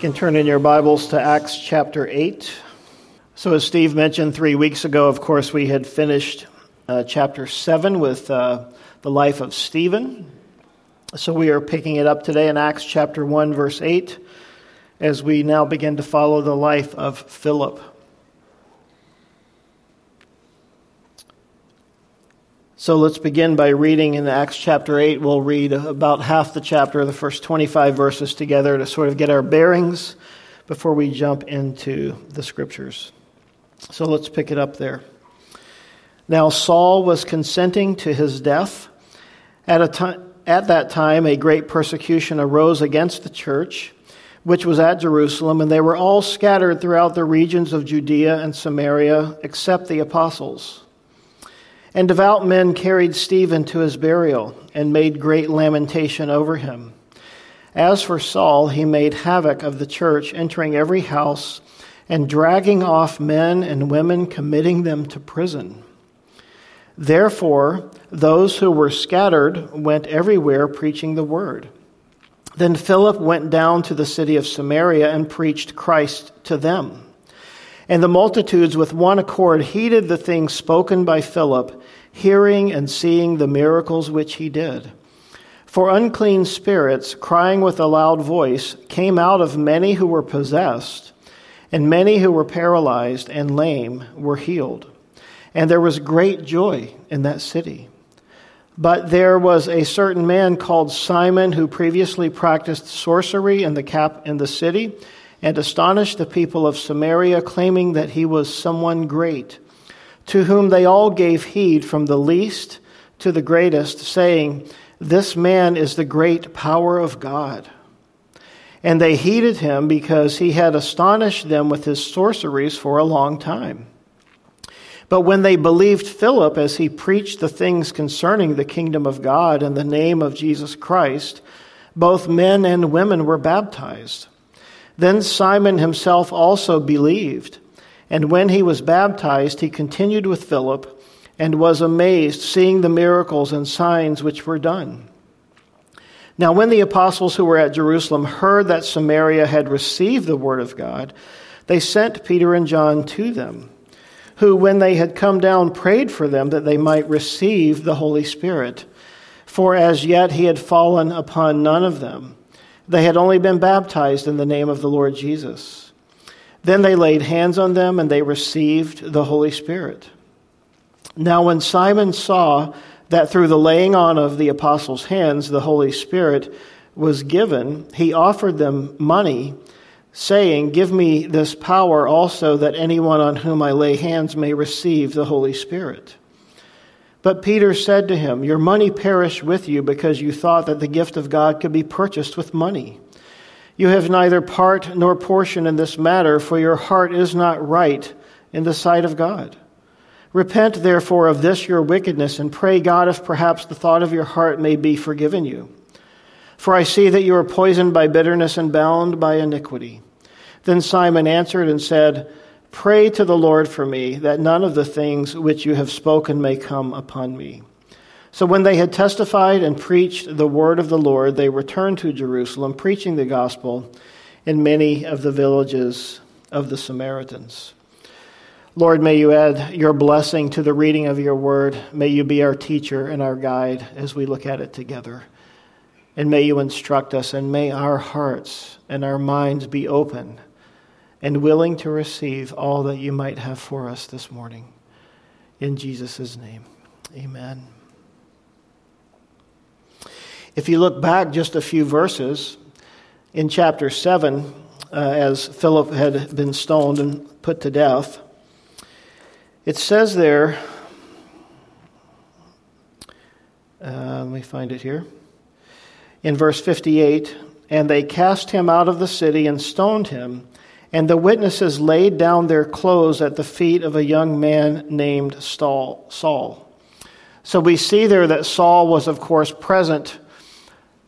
You can turn in your Bibles to Acts chapter 8. So, as Steve mentioned three weeks ago, of course, we had finished uh, chapter 7 with uh, the life of Stephen. So, we are picking it up today in Acts chapter 1, verse 8, as we now begin to follow the life of Philip. So let's begin by reading in Acts chapter 8. We'll read about half the chapter, the first 25 verses together to sort of get our bearings before we jump into the scriptures. So let's pick it up there. Now, Saul was consenting to his death. At, a time, at that time, a great persecution arose against the church, which was at Jerusalem, and they were all scattered throughout the regions of Judea and Samaria, except the apostles. And devout men carried Stephen to his burial and made great lamentation over him. As for Saul, he made havoc of the church, entering every house and dragging off men and women, committing them to prison. Therefore, those who were scattered went everywhere preaching the word. Then Philip went down to the city of Samaria and preached Christ to them. And the multitudes with one accord heeded the things spoken by Philip, hearing and seeing the miracles which he did. For unclean spirits, crying with a loud voice, came out of many who were possessed, and many who were paralyzed and lame were healed. And there was great joy in that city. But there was a certain man called Simon who previously practiced sorcery in the cap in the city and astonished the people of Samaria, claiming that he was someone great, to whom they all gave heed from the least to the greatest, saying, This man is the great power of God. And they heeded him because he had astonished them with his sorceries for a long time. But when they believed Philip as he preached the things concerning the kingdom of God and the name of Jesus Christ, both men and women were baptized. Then Simon himself also believed, and when he was baptized, he continued with Philip and was amazed, seeing the miracles and signs which were done. Now, when the apostles who were at Jerusalem heard that Samaria had received the word of God, they sent Peter and John to them, who, when they had come down, prayed for them that they might receive the Holy Spirit. For as yet he had fallen upon none of them they had only been baptized in the name of the Lord Jesus. Then they laid hands on them and they received the Holy Spirit. Now, when Simon saw that through the laying on of the apostles' hands the Holy Spirit was given, he offered them money, saying, Give me this power also that anyone on whom I lay hands may receive the Holy Spirit. But Peter said to him, Your money perished with you because you thought that the gift of God could be purchased with money. You have neither part nor portion in this matter, for your heart is not right in the sight of God. Repent therefore of this your wickedness, and pray God if perhaps the thought of your heart may be forgiven you. For I see that you are poisoned by bitterness and bound by iniquity. Then Simon answered and said, Pray to the Lord for me, that none of the things which you have spoken may come upon me. So when they had testified and preached the word of the Lord, they returned to Jerusalem, preaching the gospel in many of the villages of the Samaritans. Lord, may you add your blessing to the reading of your word. May you be our teacher and our guide as we look at it together. And may you instruct us, and may our hearts and our minds be open and willing to receive all that you might have for us this morning. In Jesus' name, amen. If you look back just a few verses in chapter 7, uh, as Philip had been stoned and put to death, it says there, uh, let me find it here. In verse 58, and they cast him out of the city and stoned him. And the witnesses laid down their clothes at the feet of a young man named Saul. So we see there that Saul was, of course, present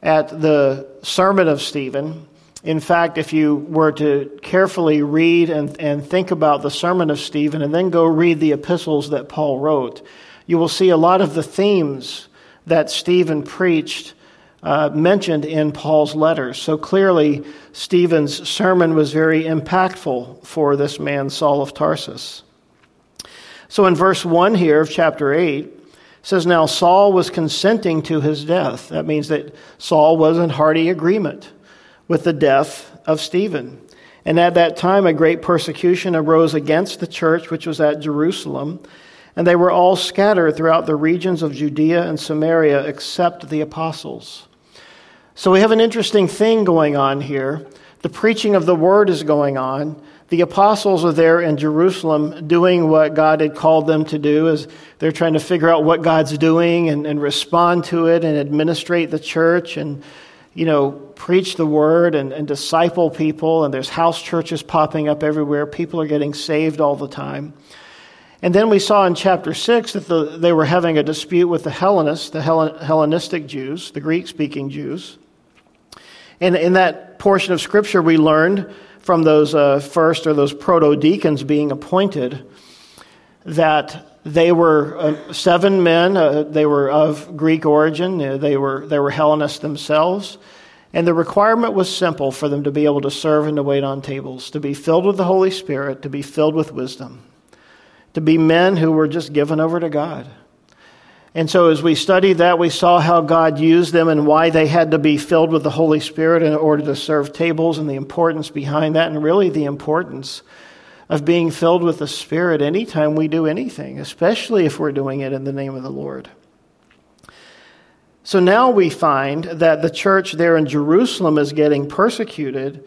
at the sermon of Stephen. In fact, if you were to carefully read and, and think about the sermon of Stephen and then go read the epistles that Paul wrote, you will see a lot of the themes that Stephen preached uh, mentioned in Paul's letters. So clearly, Stephen's sermon was very impactful for this man, Saul of Tarsus. So in verse 1 here of chapter 8, says, Now Saul was consenting to his death. That means that Saul was in hearty agreement with the death of Stephen. And at that time, a great persecution arose against the church which was at Jerusalem, and they were all scattered throughout the regions of Judea and Samaria except the apostles. So we have an interesting thing going on here. The preaching of the word is going on. The apostles are there in Jerusalem doing what God had called them to do as they're trying to figure out what God's doing and, and respond to it and administrate the church and you know, preach the word and, and disciple people, and there's house churches popping up everywhere. People are getting saved all the time. And then we saw in chapter 6 that the, they were having a dispute with the Hellenists, the Hellenistic Jews, the Greek speaking Jews. And in that portion of Scripture, we learned from those uh, first or those proto deacons being appointed that they were uh, seven men. Uh, they were of Greek origin. Uh, they were they were Hellenists themselves, and the requirement was simple for them to be able to serve and to wait on tables, to be filled with the Holy Spirit, to be filled with wisdom, to be men who were just given over to God. And so, as we studied that, we saw how God used them and why they had to be filled with the Holy Spirit in order to serve tables and the importance behind that, and really the importance of being filled with the Spirit anytime we do anything, especially if we're doing it in the name of the Lord. So now we find that the church there in Jerusalem is getting persecuted.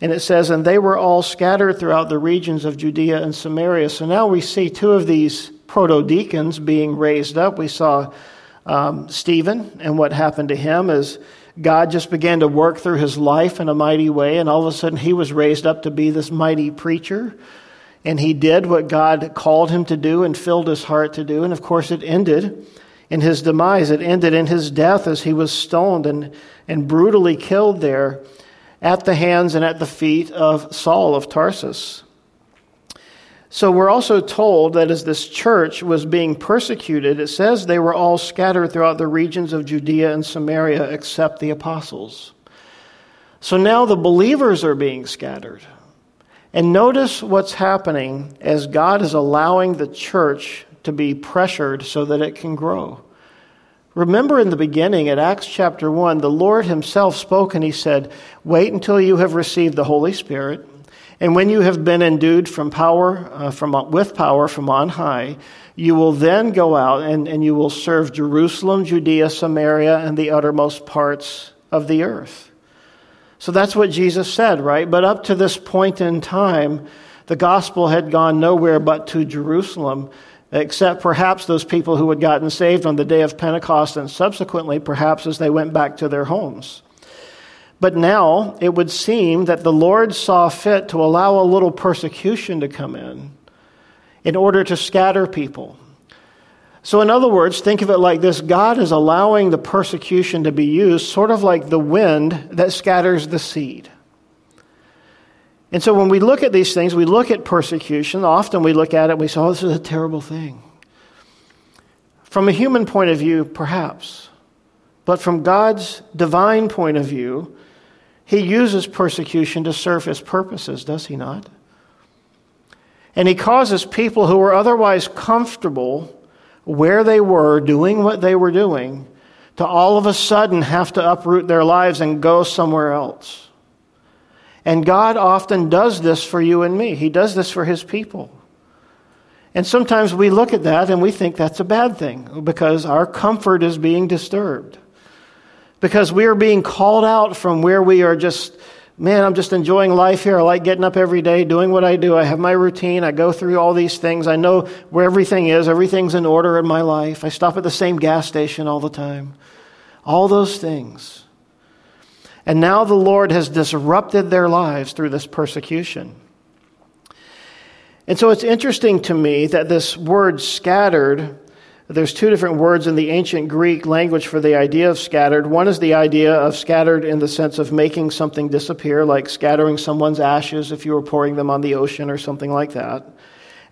And it says, and they were all scattered throughout the regions of Judea and Samaria. So now we see two of these proto deacons being raised up. We saw um, Stephen, and what happened to him is God just began to work through his life in a mighty way, and all of a sudden he was raised up to be this mighty preacher. And he did what God called him to do and filled his heart to do. And of course, it ended in his demise. It ended in his death as he was stoned and, and brutally killed there at the hands and at the feet of Saul of Tarsus. So we're also told that as this church was being persecuted, it says they were all scattered throughout the regions of Judea and Samaria except the apostles. So now the believers are being scattered. And notice what's happening as God is allowing the church to be pressured so that it can grow. Remember in the beginning at Acts chapter 1, the Lord Himself spoke and He said, Wait until you have received the Holy Spirit. And when you have been endued from power, uh, from, with power from on high, you will then go out and, and you will serve Jerusalem, Judea, Samaria, and the uttermost parts of the earth. So that's what Jesus said, right? But up to this point in time, the gospel had gone nowhere but to Jerusalem, except perhaps those people who had gotten saved on the day of Pentecost and subsequently, perhaps as they went back to their homes. But now it would seem that the Lord saw fit to allow a little persecution to come in in order to scatter people. So, in other words, think of it like this God is allowing the persecution to be used sort of like the wind that scatters the seed. And so, when we look at these things, we look at persecution, often we look at it and we say, oh, this is a terrible thing. From a human point of view, perhaps. But from God's divine point of view, he uses persecution to serve his purposes, does he not? And he causes people who were otherwise comfortable where they were, doing what they were doing, to all of a sudden have to uproot their lives and go somewhere else. And God often does this for you and me. He does this for his people. And sometimes we look at that and we think that's a bad thing because our comfort is being disturbed because we are being called out from where we are just, man, I'm just enjoying life here. I like getting up every day, doing what I do. I have my routine. I go through all these things. I know where everything is. Everything's in order in my life. I stop at the same gas station all the time. All those things. And now the Lord has disrupted their lives through this persecution. And so it's interesting to me that this word scattered there's two different words in the ancient Greek language for the idea of scattered. One is the idea of scattered in the sense of making something disappear, like scattering someone's ashes if you were pouring them on the ocean or something like that.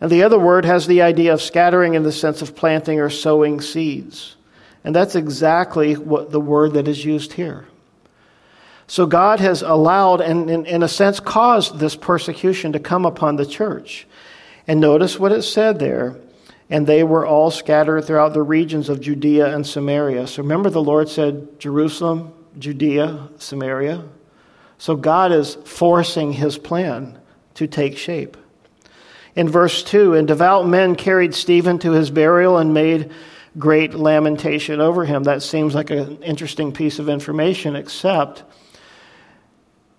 And the other word has the idea of scattering in the sense of planting or sowing seeds. And that's exactly what the word that is used here. So God has allowed and, in, in a sense, caused this persecution to come upon the church. And notice what it said there. And they were all scattered throughout the regions of Judea and Samaria. So remember, the Lord said Jerusalem, Judea, Samaria. So God is forcing his plan to take shape. In verse 2, and devout men carried Stephen to his burial and made great lamentation over him. That seems like an interesting piece of information, except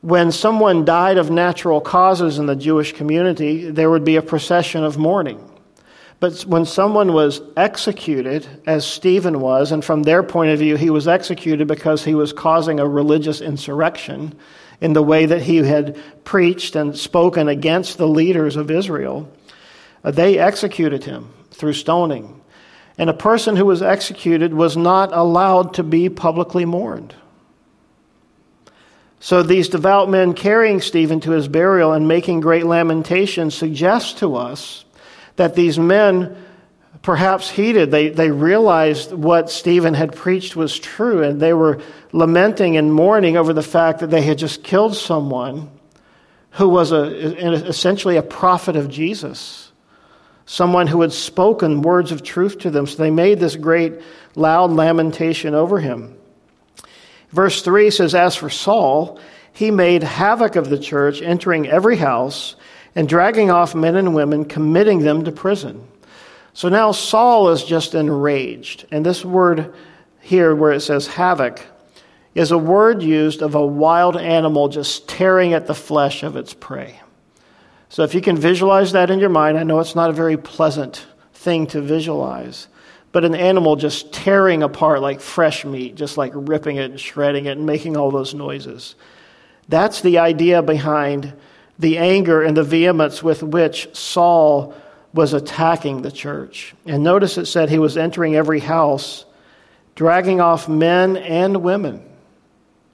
when someone died of natural causes in the Jewish community, there would be a procession of mourning. But when someone was executed, as Stephen was, and from their point of view, he was executed because he was causing a religious insurrection in the way that he had preached and spoken against the leaders of Israel, uh, they executed him through stoning. And a person who was executed was not allowed to be publicly mourned. So these devout men carrying Stephen to his burial and making great lamentation suggest to us that these men perhaps heeded. They, they realized what Stephen had preached was true, and they were lamenting and mourning over the fact that they had just killed someone who was a, essentially a prophet of Jesus, someone who had spoken words of truth to them. So they made this great loud lamentation over him. Verse 3 says, As for Saul, he made havoc of the church, entering every house and dragging off men and women, committing them to prison. So now Saul is just enraged. And this word here, where it says havoc, is a word used of a wild animal just tearing at the flesh of its prey. So if you can visualize that in your mind, I know it's not a very pleasant thing to visualize but an animal just tearing apart like fresh meat, just like ripping it and shredding it and making all those noises. That's the idea behind the anger and the vehemence with which Saul was attacking the church. And notice it said he was entering every house, dragging off men and women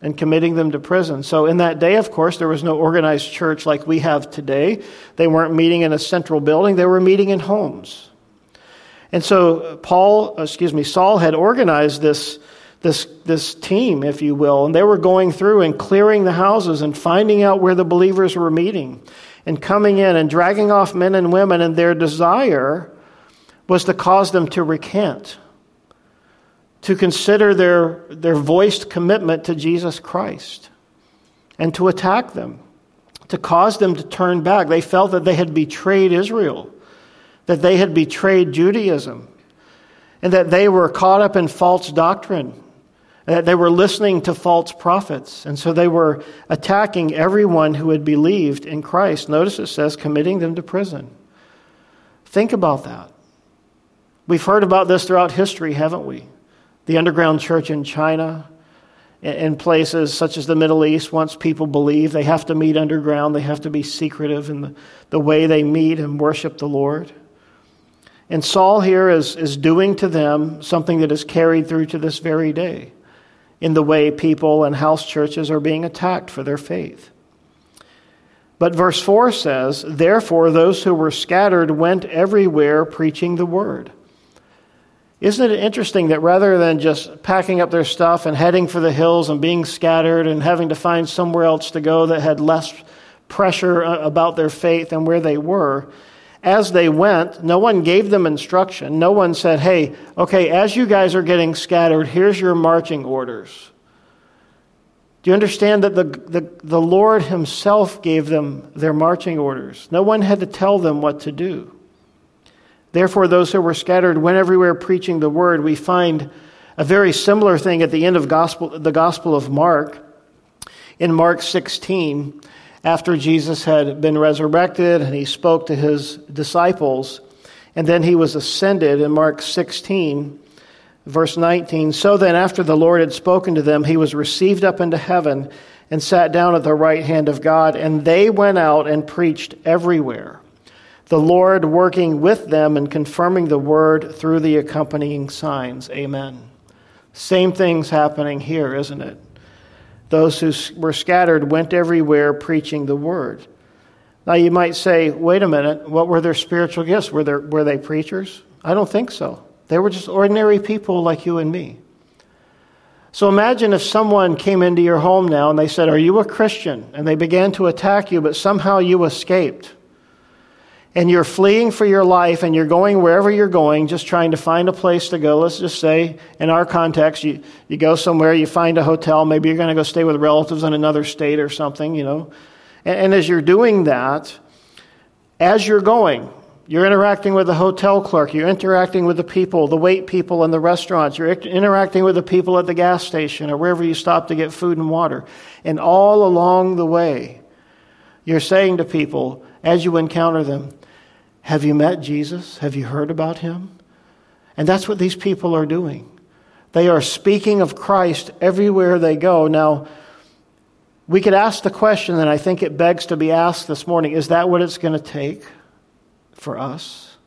and committing them to prison. So, in that day, of course, there was no organized church like we have today. They weren't meeting in a central building, they were meeting in homes. And so Paul, excuse me, Saul had organized this, this, this team, if you will, and they were going through and clearing the houses and finding out where the believers were meeting and coming in and dragging off men and women, and their desire was to cause them to recant, to consider their, their voiced commitment to Jesus Christ, and to attack them, to cause them to turn back. They felt that they had betrayed Israel that they had betrayed Judaism and that they were caught up in false doctrine, that they were listening to false prophets. And so they were attacking everyone who had believed in Christ. Notice it says, committing them to prison. Think about that. We've heard about this throughout history, haven't we? The underground church in China, in places such as the Middle East, once people believe, they have to meet underground, they have to be secretive in the, the way they meet and worship the Lord. And Saul here is, is doing to them something that is carried through to this very day in the way people and house churches are being attacked for their faith. But verse 4 says, Therefore, those who were scattered went everywhere preaching the word. Isn't it interesting that rather than just packing up their stuff and heading for the hills and being scattered and having to find somewhere else to go that had less pressure uh, about their faith than where they were, as they went, no one gave them instruction. No one said, hey, okay, as you guys are getting scattered, here's your marching orders. Do you understand that the, the, the Lord Himself gave them their marching orders? No one had to tell them what to do. Therefore, those who were scattered went everywhere preaching the word. We find a very similar thing at the end of gospel, the Gospel of Mark. In Mark 16, after Jesus had been resurrected and he spoke to his disciples. And then he was ascended in Mark 16, verse 19. So then, after the Lord had spoken to them, he was received up into heaven and sat down at the right hand of God. And they went out and preached everywhere, the Lord working with them and confirming the word through the accompanying signs. Amen. Same thing's happening here, isn't it? Those who were scattered went everywhere preaching the word. Now you might say, wait a minute, what were their spiritual gifts? Were, there, were they preachers? I don't think so. They were just ordinary people like you and me. So imagine if someone came into your home now and they said, Are you a Christian? And they began to attack you, but somehow you escaped. And you're fleeing for your life and you're going wherever you're going, just trying to find a place to go. Let's just say, in our context, you, you go somewhere, you find a hotel, maybe you're going to go stay with relatives in another state or something, you know. And, and as you're doing that, as you're going, you're interacting with the hotel clerk. You're interacting with the people, the wait people in the restaurants. You're interacting with the people at the gas station or wherever you stop to get food and water. And all along the way, you're saying to people as you encounter them, Have you met Jesus? Have you heard about him? And that's what these people are doing. They are speaking of Christ everywhere they go. Now, we could ask the question, and I think it begs to be asked this morning is that what it's going to take? for us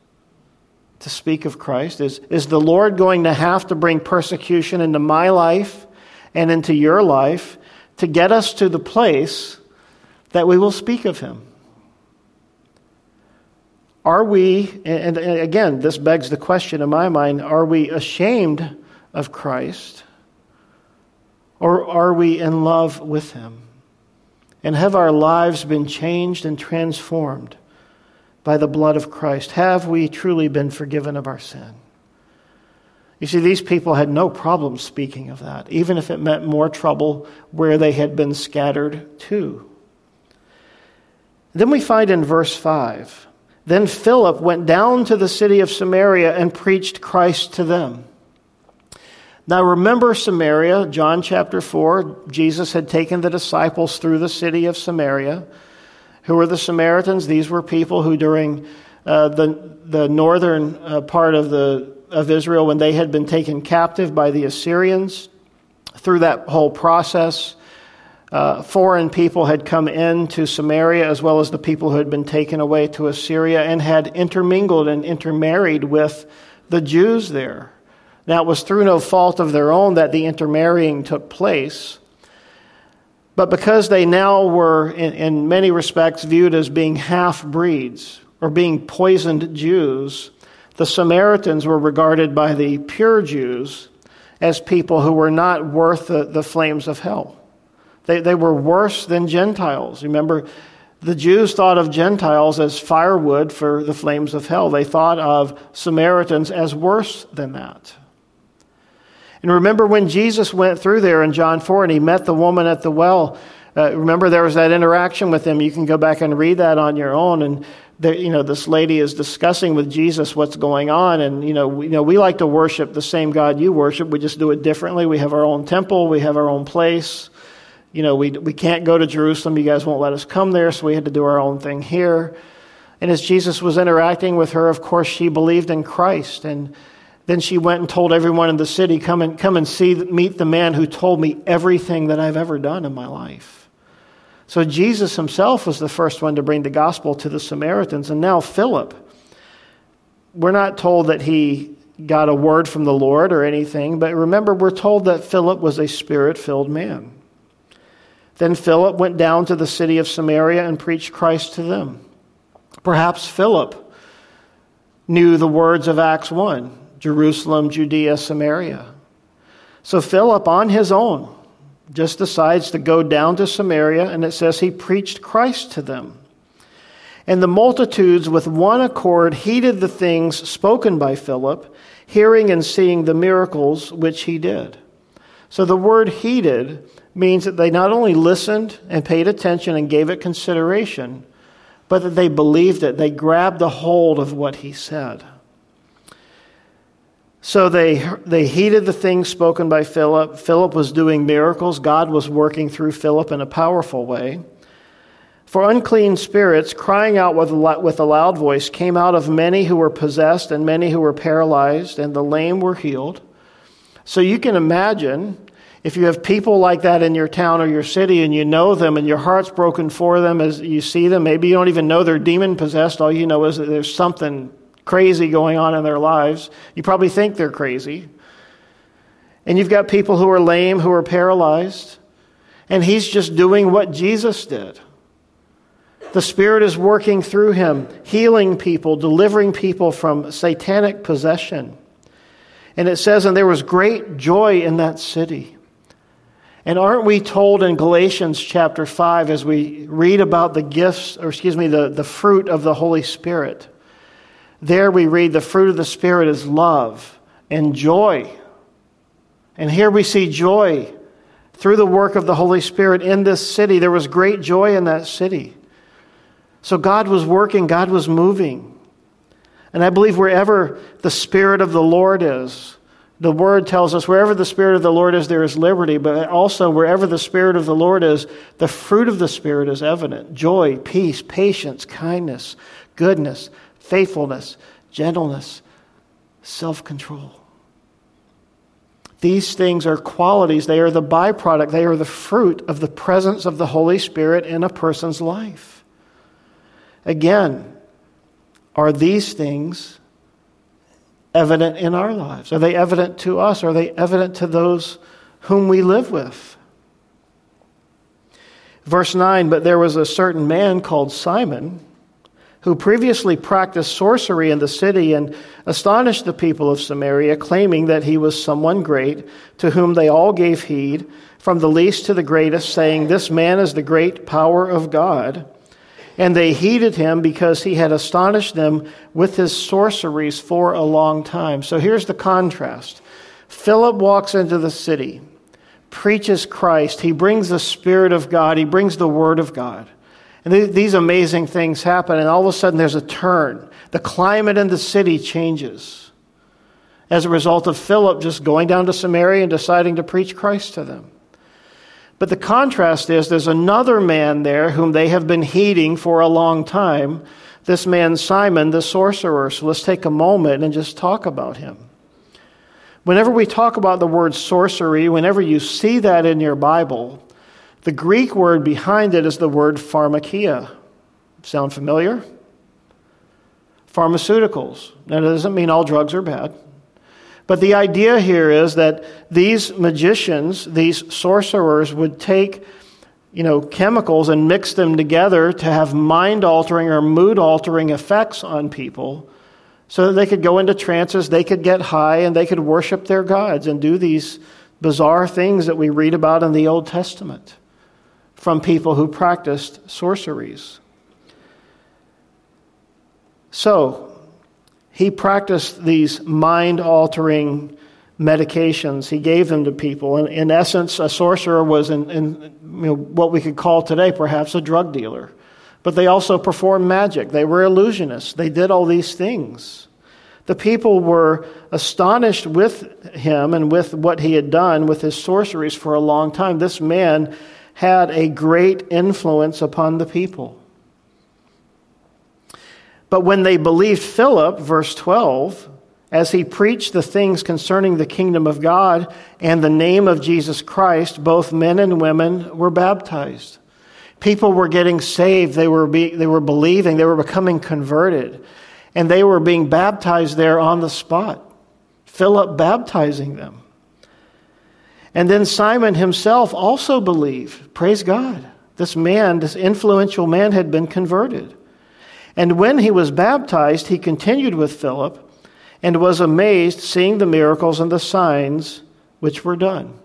to speak of Christ? Is, is the Lord going to have to bring persecution into my life and into your life to get us to the place that we will speak of Him? Are we, and again, this begs the question in my mind are we ashamed of Christ? Or are we in love with Him? And have our lives been changed and transformed by the blood of Christ? Have we truly been forgiven of our sin? You see, these people had no problem speaking of that, even if it meant more trouble where they had been scattered to. Then we find in verse 5 Then Philip went down to the city of Samaria and preached Christ to them. Now remember Samaria, John chapter 4. Jesus had taken the disciples through the city of Samaria. Who were the Samaritans? These were people who, during uh, the, the northern uh, part of, the, of Israel, when they had been taken captive by the Assyrians, through that whole process, uh, foreign people had come into Samaria as well as the people who had been taken away to Assyria and had intermingled and intermarried with the Jews there. Now, it was through no fault of their own that the intermarrying took place. But because they now were, in, in many respects, viewed as being half breeds or being poisoned Jews, the Samaritans were regarded by the pure Jews as people who were not worth the, the flames of hell. They, they were worse than Gentiles. Remember, the Jews thought of Gentiles as firewood for the flames of hell. They thought of Samaritans as worse than that. And remember when Jesus went through there in John 4 and he met the woman at the well. Uh, remember there was that interaction with him. You can go back and read that on your own. And you know this lady is discussing with Jesus what's going on. And you know we, you know we like to worship the same God you worship. We just do it differently. We have our own temple. We have our own place. You know we we can't go to Jerusalem. You guys won't let us come there, so we had to do our own thing here. And as Jesus was interacting with her, of course, she believed in Christ and then she went and told everyone in the city, come and, come and see, meet the man who told me everything that I've ever done in my life. So Jesus himself was the first one to bring the gospel to the Samaritans. And now Philip, we're not told that he got a word from the Lord or anything, but remember, we're told that Philip was a spirit filled man. Then Philip went down to the city of Samaria and preached Christ to them. Perhaps Philip knew the words of Acts 1 Jerusalem, Judea, Samaria. So Philip, on his own, just decides to go down to Samaria, and it says he preached Christ to them. And the multitudes, with one accord, heeded the things spoken by Philip, hearing and seeing the miracles which he did. So the word heeded means that they not only listened and paid attention and gave it consideration, but that they believed it. They grabbed a hold of what he said. So they, they heeded the things spoken by Philip. Philip was doing miracles. God was working through Philip in a powerful way. For unclean spirits, crying out with, with a loud voice, came out of many who were possessed and many who were paralyzed, and the lame were healed. So you can imagine if you have people like that in your town or your city and you know them and your heart's broken for them as you see them, maybe you don't even know they're demon possessed. All you know is that there's something crazy going on in their lives. You probably think they're crazy. And you've got people who are lame, who are paralyzed. And he's just doing what Jesus did. The Spirit is working through him, healing people, delivering people from satanic possession. And it says, and there was great joy in that city. And aren't we told in Galatians chapter 5 as we read about the gifts, or excuse me, the, the fruit of the Holy Spirit? There we read the fruit of the Spirit is love and joy. And here we see joy through the work of the Holy Spirit in this city. There was great joy in that city. So God was working, God was moving. And I believe wherever the Spirit of the Lord is, the Word tells us wherever the Spirit of the Lord is, there is liberty, but also wherever the Spirit of the Lord is, the fruit of the Spirit is evident joy, peace, patience, kindness, goodness, faithfulness, gentleness, self control. These things are qualities, they are the byproduct, they are the fruit of the presence of the Holy Spirit in a person's life. Again, are these things evident in our lives? Are they evident to us? Are they evident to those whom we live with? Verse 9 But there was a certain man called Simon who previously practiced sorcery in the city and astonished the people of Samaria, claiming that he was someone great, to whom they all gave heed, from the least to the greatest, saying, This man is the great power of God. And they heeded him because he had astonished them with his sorceries for a long time. So here's the contrast Philip walks into the city, preaches Christ, he brings the Spirit of God, he brings the Word of God. And th- these amazing things happen, and all of a sudden there's a turn. The climate in the city changes as a result of Philip just going down to Samaria and deciding to preach Christ to them. But the contrast is there's another man there whom they have been heeding for a long time. This man, Simon, the sorcerer. So let's take a moment and just talk about him. Whenever we talk about the word sorcery, whenever you see that in your Bible, the Greek word behind it is the word pharmakia. Sound familiar? Pharmaceuticals. Now, that doesn't mean all drugs are bad. But the idea here is that these magicians, these sorcerers, would take you know, chemicals and mix them together to have mind altering or mood altering effects on people so that they could go into trances, they could get high, and they could worship their gods and do these bizarre things that we read about in the Old Testament from people who practiced sorceries. So, he practiced these mind altering medications. He gave them to people. And in essence, a sorcerer was in, in you know, what we could call today perhaps a drug dealer. But they also performed magic, they were illusionists. They did all these things. The people were astonished with him and with what he had done with his sorceries for a long time. This man had a great influence upon the people. But when they believed Philip, verse 12, as he preached the things concerning the kingdom of God and the name of Jesus Christ, both men and women were baptized. People were getting saved, they were, be, they were believing, they were becoming converted, and they were being baptized there on the spot. Philip baptizing them. And then Simon himself also believed. Praise God. This man, this influential man, had been converted. And when he was baptized, he continued with Philip and was amazed seeing the miracles and the signs which were done.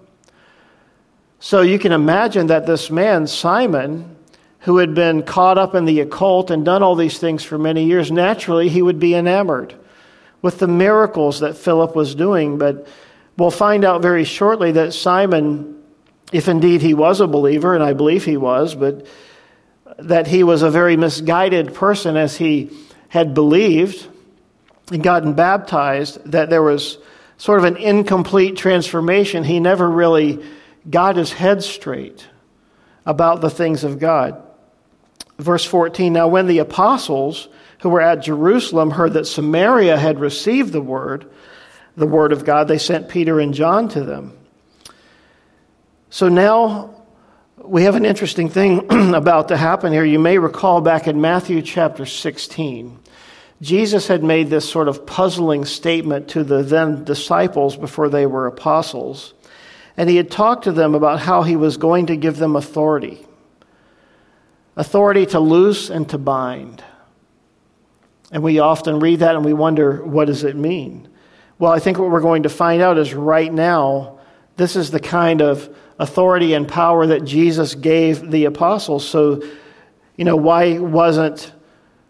So you can imagine that this man, Simon, who had been caught up in the occult and done all these things for many years, naturally he would be enamored with the miracles that Philip was doing. But we'll find out very shortly that Simon, if indeed he was a believer, and I believe he was, but that he was a very misguided person as he had believed and gotten baptized, that there was sort of an incomplete transformation. He never really got his head straight about the things of God. Verse 14 Now, when the apostles who were at Jerusalem heard that Samaria had received the word, the word of God, they sent Peter and John to them. So now we have an interesting thing about to happen here. You may recall back in Matthew chapter 16, Jesus had made this sort of puzzling statement to the then disciples before they were apostles. And he had talked to them about how he was going to give them authority authority to loose and to bind. And we often read that and we wonder, what does it mean? Well, I think what we're going to find out is right now, this is the kind of authority and power that Jesus gave the apostles. So, you know, why wasn't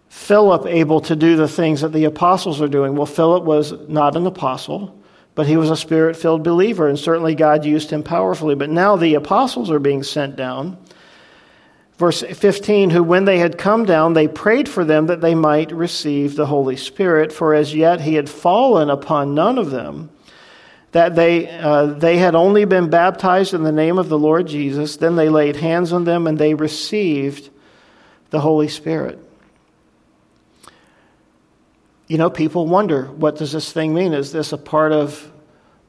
Philip able to do the things that the apostles are doing? Well, Philip was not an apostle, but he was a spirit filled believer, and certainly God used him powerfully. But now the apostles are being sent down. Verse 15, who when they had come down, they prayed for them that they might receive the Holy Spirit, for as yet he had fallen upon none of them that they, uh, they had only been baptized in the name of the Lord Jesus. Then they laid hands on them and they received the Holy Spirit. You know, people wonder what does this thing mean? Is this a part of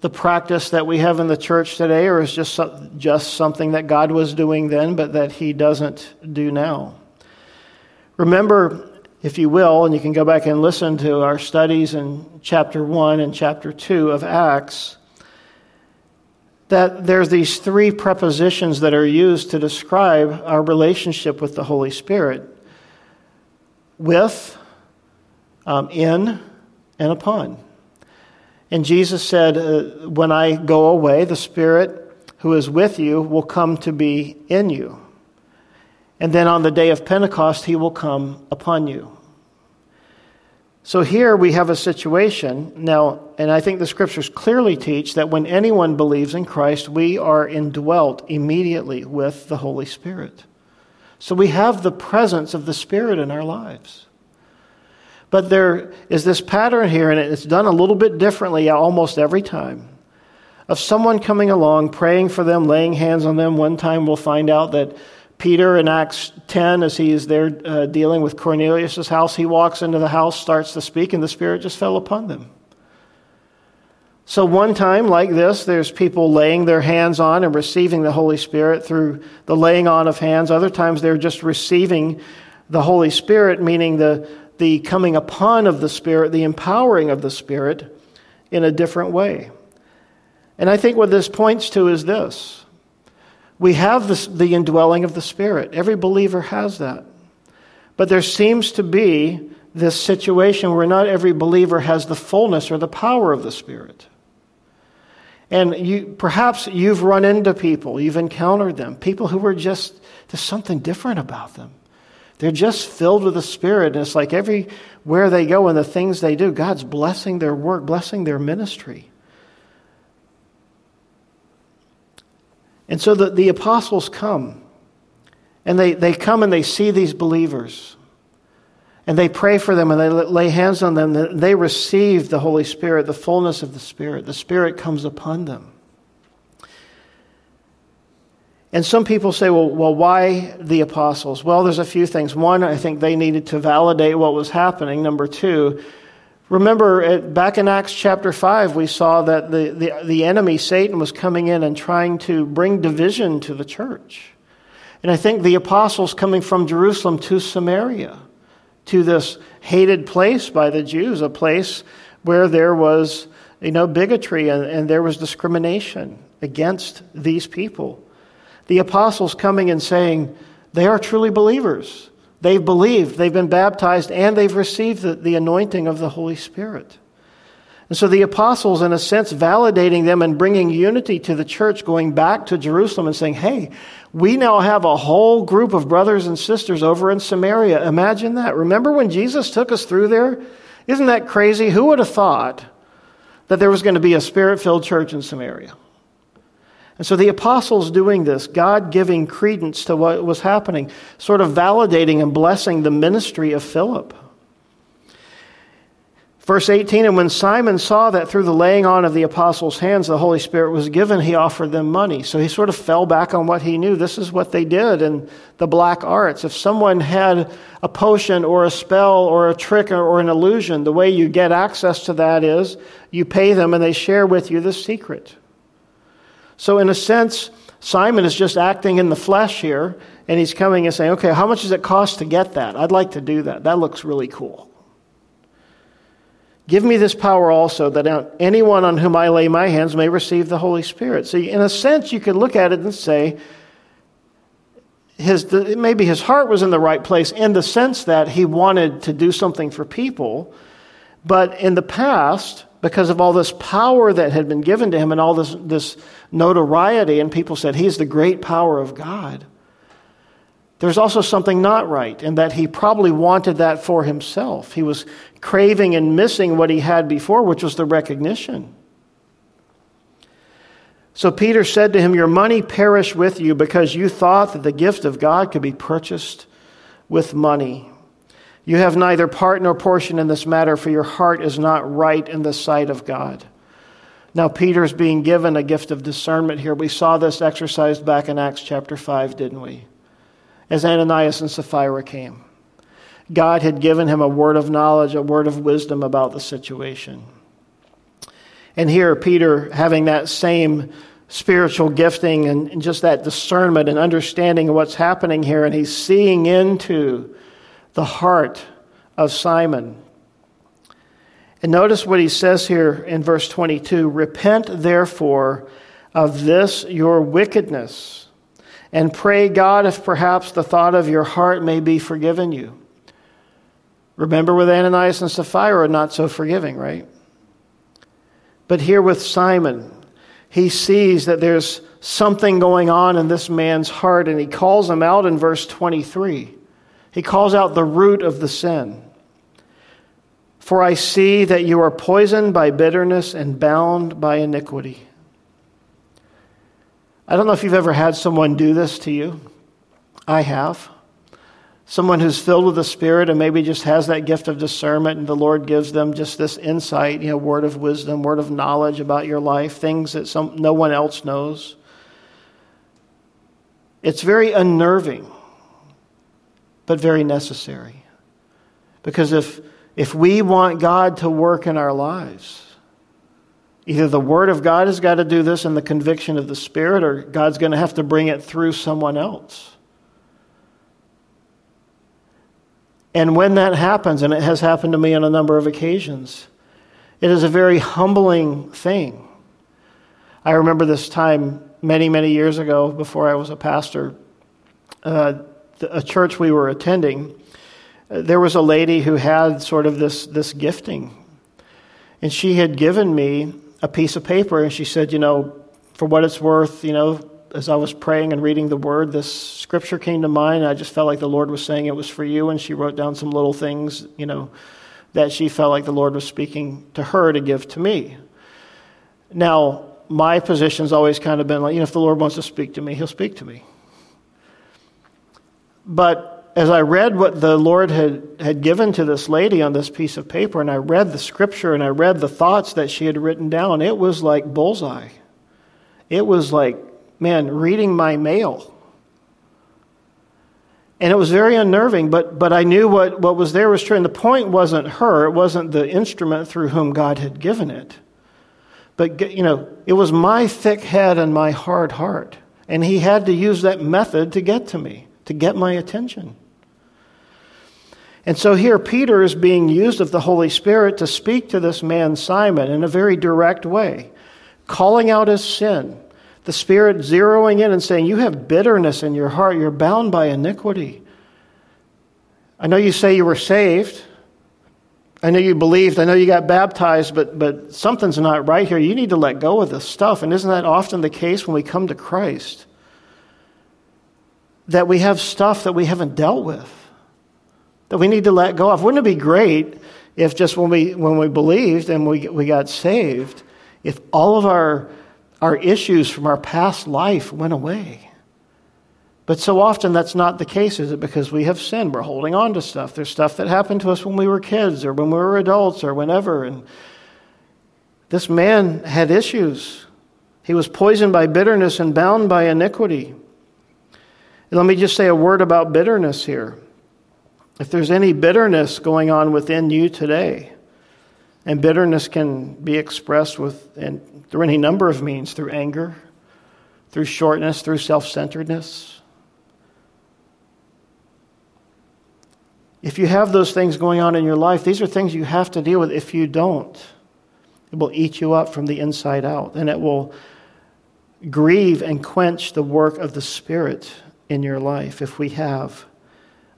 the practice that we have in the church today, or is just just something that God was doing then, but that He doesn't do now? Remember, if you will, and you can go back and listen to our studies in chapter 1 and chapter 2 of Acts, that there's these three prepositions that are used to describe our relationship with the Holy Spirit with, um, in, and upon. And Jesus said, uh, When I go away, the Spirit who is with you will come to be in you. And then on the day of Pentecost, he will come upon you. So here we have a situation now, and I think the scriptures clearly teach that when anyone believes in Christ, we are indwelt immediately with the Holy Spirit. So we have the presence of the Spirit in our lives. But there is this pattern here, and it's done a little bit differently almost every time, of someone coming along, praying for them, laying hands on them. One time we'll find out that Peter in Acts 10, as he is there uh, dealing with Cornelius' house, he walks into the house, starts to speak, and the Spirit just fell upon them. So, one time like this, there's people laying their hands on and receiving the Holy Spirit through the laying on of hands. Other times, they're just receiving the Holy Spirit, meaning the, the coming upon of the Spirit, the empowering of the Spirit in a different way. And I think what this points to is this we have this, the indwelling of the Spirit. Every believer has that. But there seems to be this situation where not every believer has the fullness or the power of the Spirit. And you, perhaps you've run into people, you've encountered them, people who are just, there's something different about them. They're just filled with the Spirit. And it's like everywhere they go and the things they do, God's blessing their work, blessing their ministry. And so the, the apostles come, and they, they come and they see these believers, and they pray for them, and they lay hands on them. And they receive the Holy Spirit, the fullness of the Spirit. The Spirit comes upon them. And some people say, well, well, why the apostles? Well, there's a few things. One, I think they needed to validate what was happening. Number two, Remember, back in Acts chapter 5, we saw that the, the, the enemy, Satan, was coming in and trying to bring division to the church. And I think the apostles coming from Jerusalem to Samaria, to this hated place by the Jews, a place where there was you know, bigotry and, and there was discrimination against these people. The apostles coming and saying, they are truly believers. They've believed, they've been baptized, and they've received the, the anointing of the Holy Spirit. And so the apostles, in a sense, validating them and bringing unity to the church, going back to Jerusalem and saying, hey, we now have a whole group of brothers and sisters over in Samaria. Imagine that. Remember when Jesus took us through there? Isn't that crazy? Who would have thought that there was going to be a spirit filled church in Samaria? And so the apostles doing this, God giving credence to what was happening, sort of validating and blessing the ministry of Philip. Verse 18 And when Simon saw that through the laying on of the apostles' hands the Holy Spirit was given, he offered them money. So he sort of fell back on what he knew. This is what they did in the black arts. If someone had a potion or a spell or a trick or an illusion, the way you get access to that is you pay them and they share with you the secret. So, in a sense, Simon is just acting in the flesh here, and he's coming and saying, okay, how much does it cost to get that? I'd like to do that. That looks really cool. Give me this power also that anyone on whom I lay my hands may receive the Holy Spirit. So, in a sense, you could look at it and say, his, maybe his heart was in the right place in the sense that he wanted to do something for people, But in the past, because of all this power that had been given to him and all this, this notoriety, and people said, He's the great power of God. There's also something not right in that he probably wanted that for himself. He was craving and missing what he had before, which was the recognition. So Peter said to him, Your money perish with you because you thought that the gift of God could be purchased with money. You have neither part nor portion in this matter, for your heart is not right in the sight of God. Now, Peter's being given a gift of discernment here. We saw this exercised back in Acts chapter 5, didn't we? As Ananias and Sapphira came. God had given him a word of knowledge, a word of wisdom about the situation. And here, Peter, having that same spiritual gifting and, just that discernment and understanding of what's happening here, and he's seeing into the heart of Simon. And notice what he says here in verse 22 Repent, therefore, of this your wickedness, and pray God if perhaps the thought of your heart may be forgiven you. Remember with Ananias and Sapphira, not so forgiving, right? But here with Simon, he sees that there's something going on in this man's heart, and he calls him out in verse 23. He calls out the root of the sin. For I see that you are poisoned by bitterness and bound by iniquity. I don't know if you've ever had someone do this to you. I have someone who's filled with the Spirit and maybe just has that gift of discernment, and the Lord gives them just this insight, you know, word of wisdom, word of knowledge about your life, things that some, no one else knows. It's very unnerving, but very necessary. Because if, if we want God to work in our lives, either the Word of God has got to do this in the conviction of the Spirit, or God's going to have to bring it through someone else. And when that happens, and it has happened to me on a number of occasions, it is a very humbling thing. I remember this time many, many years ago before I was a pastor, uh, a church we were attending. There was a lady who had sort of this, this gifting. And she had given me a piece of paper, and she said, You know, for what it's worth, you know, as I was praying and reading the word, this scripture came to mind. and I just felt like the Lord was saying it was for you, and she wrote down some little things, you know, that she felt like the Lord was speaking to her to give to me. Now, my position's always kind of been like, you know, if the Lord wants to speak to me, he'll speak to me. But as I read what the Lord had, had given to this lady on this piece of paper, and I read the scripture and I read the thoughts that she had written down, it was like bullseye. It was like man, reading my mail. And it was very unnerving, but, but I knew what, what was there was true. And the point wasn't her, it wasn't the instrument through whom God had given it. But, you know, it was my thick head and my hard heart. And he had to use that method to get to me, to get my attention. And so here, Peter is being used of the Holy Spirit to speak to this man, Simon, in a very direct way, calling out his sin, the Spirit zeroing in and saying, You have bitterness in your heart. You're bound by iniquity. I know you say you were saved. I know you believed. I know you got baptized, but, but something's not right here. You need to let go of this stuff. And isn't that often the case when we come to Christ? That we have stuff that we haven't dealt with, that we need to let go of. Wouldn't it be great if just when we, when we believed and we, we got saved, if all of our our issues from our past life went away. But so often that's not the case, is it? Because we have sinned. We're holding on to stuff. There's stuff that happened to us when we were kids or when we were adults or whenever. And this man had issues. He was poisoned by bitterness and bound by iniquity. And let me just say a word about bitterness here. If there's any bitterness going on within you today, and bitterness can be expressed with, and through any number of means through anger, through shortness, through self centeredness. If you have those things going on in your life, these are things you have to deal with. If you don't, it will eat you up from the inside out, and it will grieve and quench the work of the Spirit in your life if we have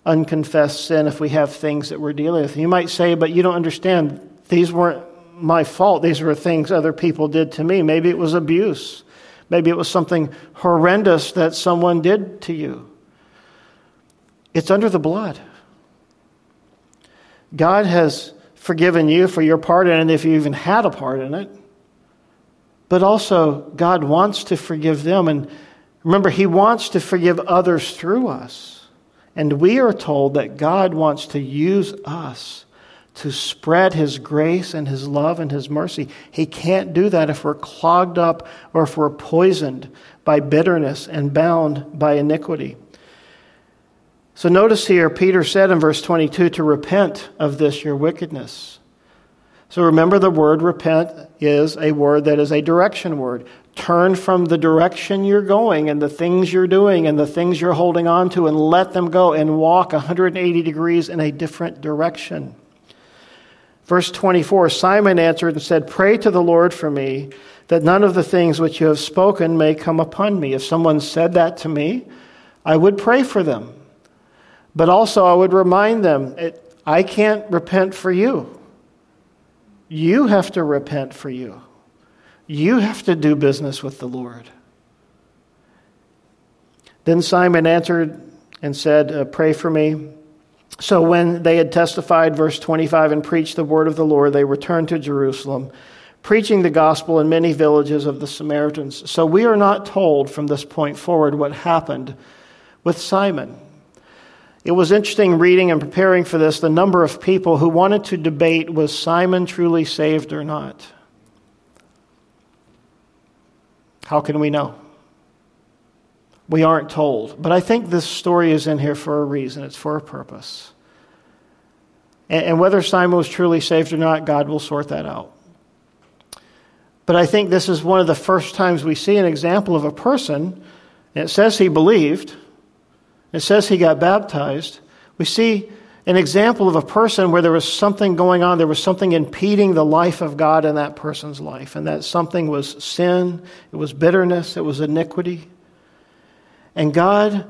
unconfessed sin, if we have things that we're dealing with. You might say, but you don't understand these weren't my fault. These were things other people did to me. Maybe it was abuse. Maybe it was something horrendous that someone did to you. It's under the blood. God has forgiven you for your part in it if you even had a part in it. But also, God wants to forgive them. And remember, He wants to forgive others through us. And we are told that God wants to use us to spread His grace and His love and His mercy. He can't do that if we're clogged up or if we're poisoned by bitterness and bound by iniquity. So notice here, Peter said in verse 22 to repent of this your wickedness. So remember, the word repent is a word that is a direction word. Turn from the direction you're going and the things you're doing and the things you're holding on to and let them go and walk 180 degrees in a different direction. Verse 24 Simon answered and said, Pray to the Lord for me, that none of the things which you have spoken may come upon me. If someone said that to me, I would pray for them. But also, I would remind them I can't repent for you. You have to repent for you. You have to do business with the Lord. Then Simon answered and said, uh, Pray for me. So when they had testified, verse 25, and preached the word of the Lord, they returned to Jerusalem, preaching the gospel in many villages of the Samaritans. So we are not told from this point forward what happened with Simon. It was interesting reading and preparing for this the number of people who wanted to debate was Simon truly saved or not? How can we know? We aren't told. But I think this story is in here for a reason, it's for a purpose. And whether Simon was truly saved or not, God will sort that out. But I think this is one of the first times we see an example of a person, and it says he believed it says he got baptized. We see an example of a person where there was something going on, there was something impeding the life of God in that person's life, and that something was sin, it was bitterness, it was iniquity. And God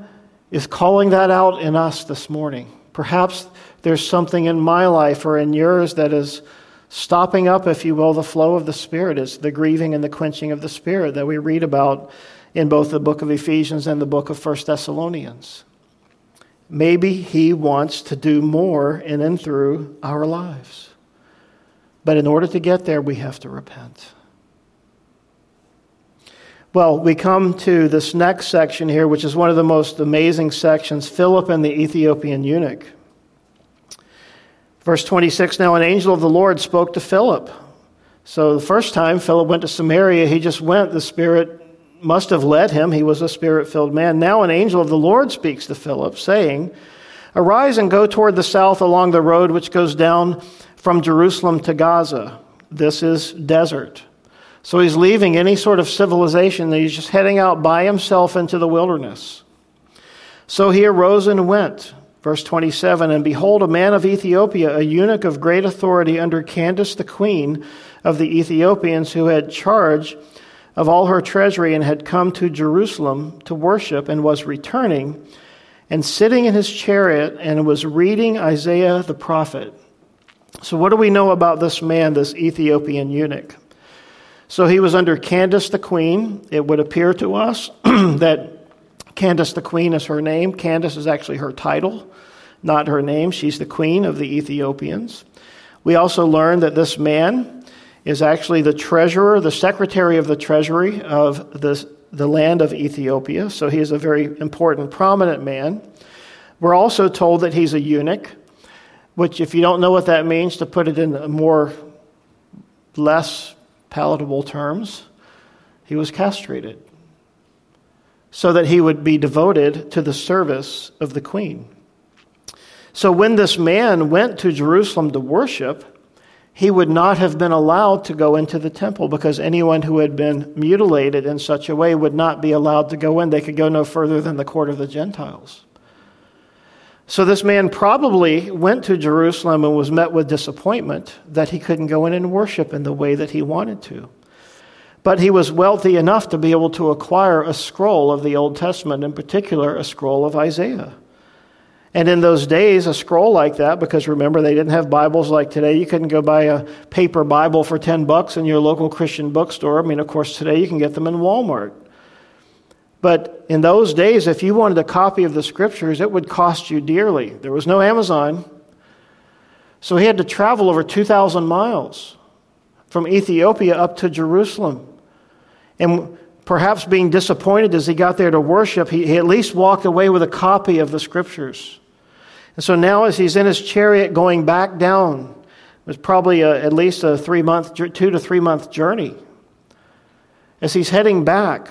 is calling that out in us this morning. Perhaps there's something in my life or in yours that is stopping up, if you will, the flow of the Spirit. It's the grieving and the quenching of the Spirit that we read about in both the book of Ephesians and the book of First Thessalonians. Maybe He wants to do more in and through our lives. But in order to get there, we have to repent. Well, we come to this next section here, which is one of the most amazing sections Philip and the Ethiopian eunuch. Verse 26 Now an angel of the Lord spoke to Philip. So the first time Philip went to Samaria, he just went. The Spirit must have led him. He was a spirit filled man. Now an angel of the Lord speaks to Philip, saying, Arise and go toward the south along the road which goes down from Jerusalem to Gaza. This is desert. So he's leaving any sort of civilization. He's just heading out by himself into the wilderness. So he arose and went. Verse 27 And behold, a man of Ethiopia, a eunuch of great authority under Candace the queen of the Ethiopians, who had charge of all her treasury and had come to Jerusalem to worship and was returning and sitting in his chariot and was reading Isaiah the prophet. So, what do we know about this man, this Ethiopian eunuch? So, he was under Candace the queen. It would appear to us that Candace the queen is her name. Candace is actually her title, not her name. She's the queen of the Ethiopians. We also learn that this man is actually the treasurer, the secretary of the treasury of the, the land of Ethiopia. So he is a very important, prominent man. We're also told that he's a eunuch, which, if you don't know what that means, to put it in more less palatable terms, he was castrated so that he would be devoted to the service of the queen. So when this man went to Jerusalem to worship, he would not have been allowed to go into the temple because anyone who had been mutilated in such a way would not be allowed to go in. They could go no further than the court of the Gentiles. So this man probably went to Jerusalem and was met with disappointment that he couldn't go in and worship in the way that he wanted to. But he was wealthy enough to be able to acquire a scroll of the Old Testament, in particular, a scroll of Isaiah. And in those days, a scroll like that, because remember, they didn't have Bibles like today. You couldn't go buy a paper Bible for 10 bucks in your local Christian bookstore. I mean, of course, today you can get them in Walmart. But in those days, if you wanted a copy of the scriptures, it would cost you dearly. There was no Amazon. So he had to travel over 2,000 miles from Ethiopia up to Jerusalem. And perhaps being disappointed as he got there to worship, he, he at least walked away with a copy of the scriptures. And so now, as he's in his chariot going back down, it was probably a, at least a three month, two to three month journey. As he's heading back,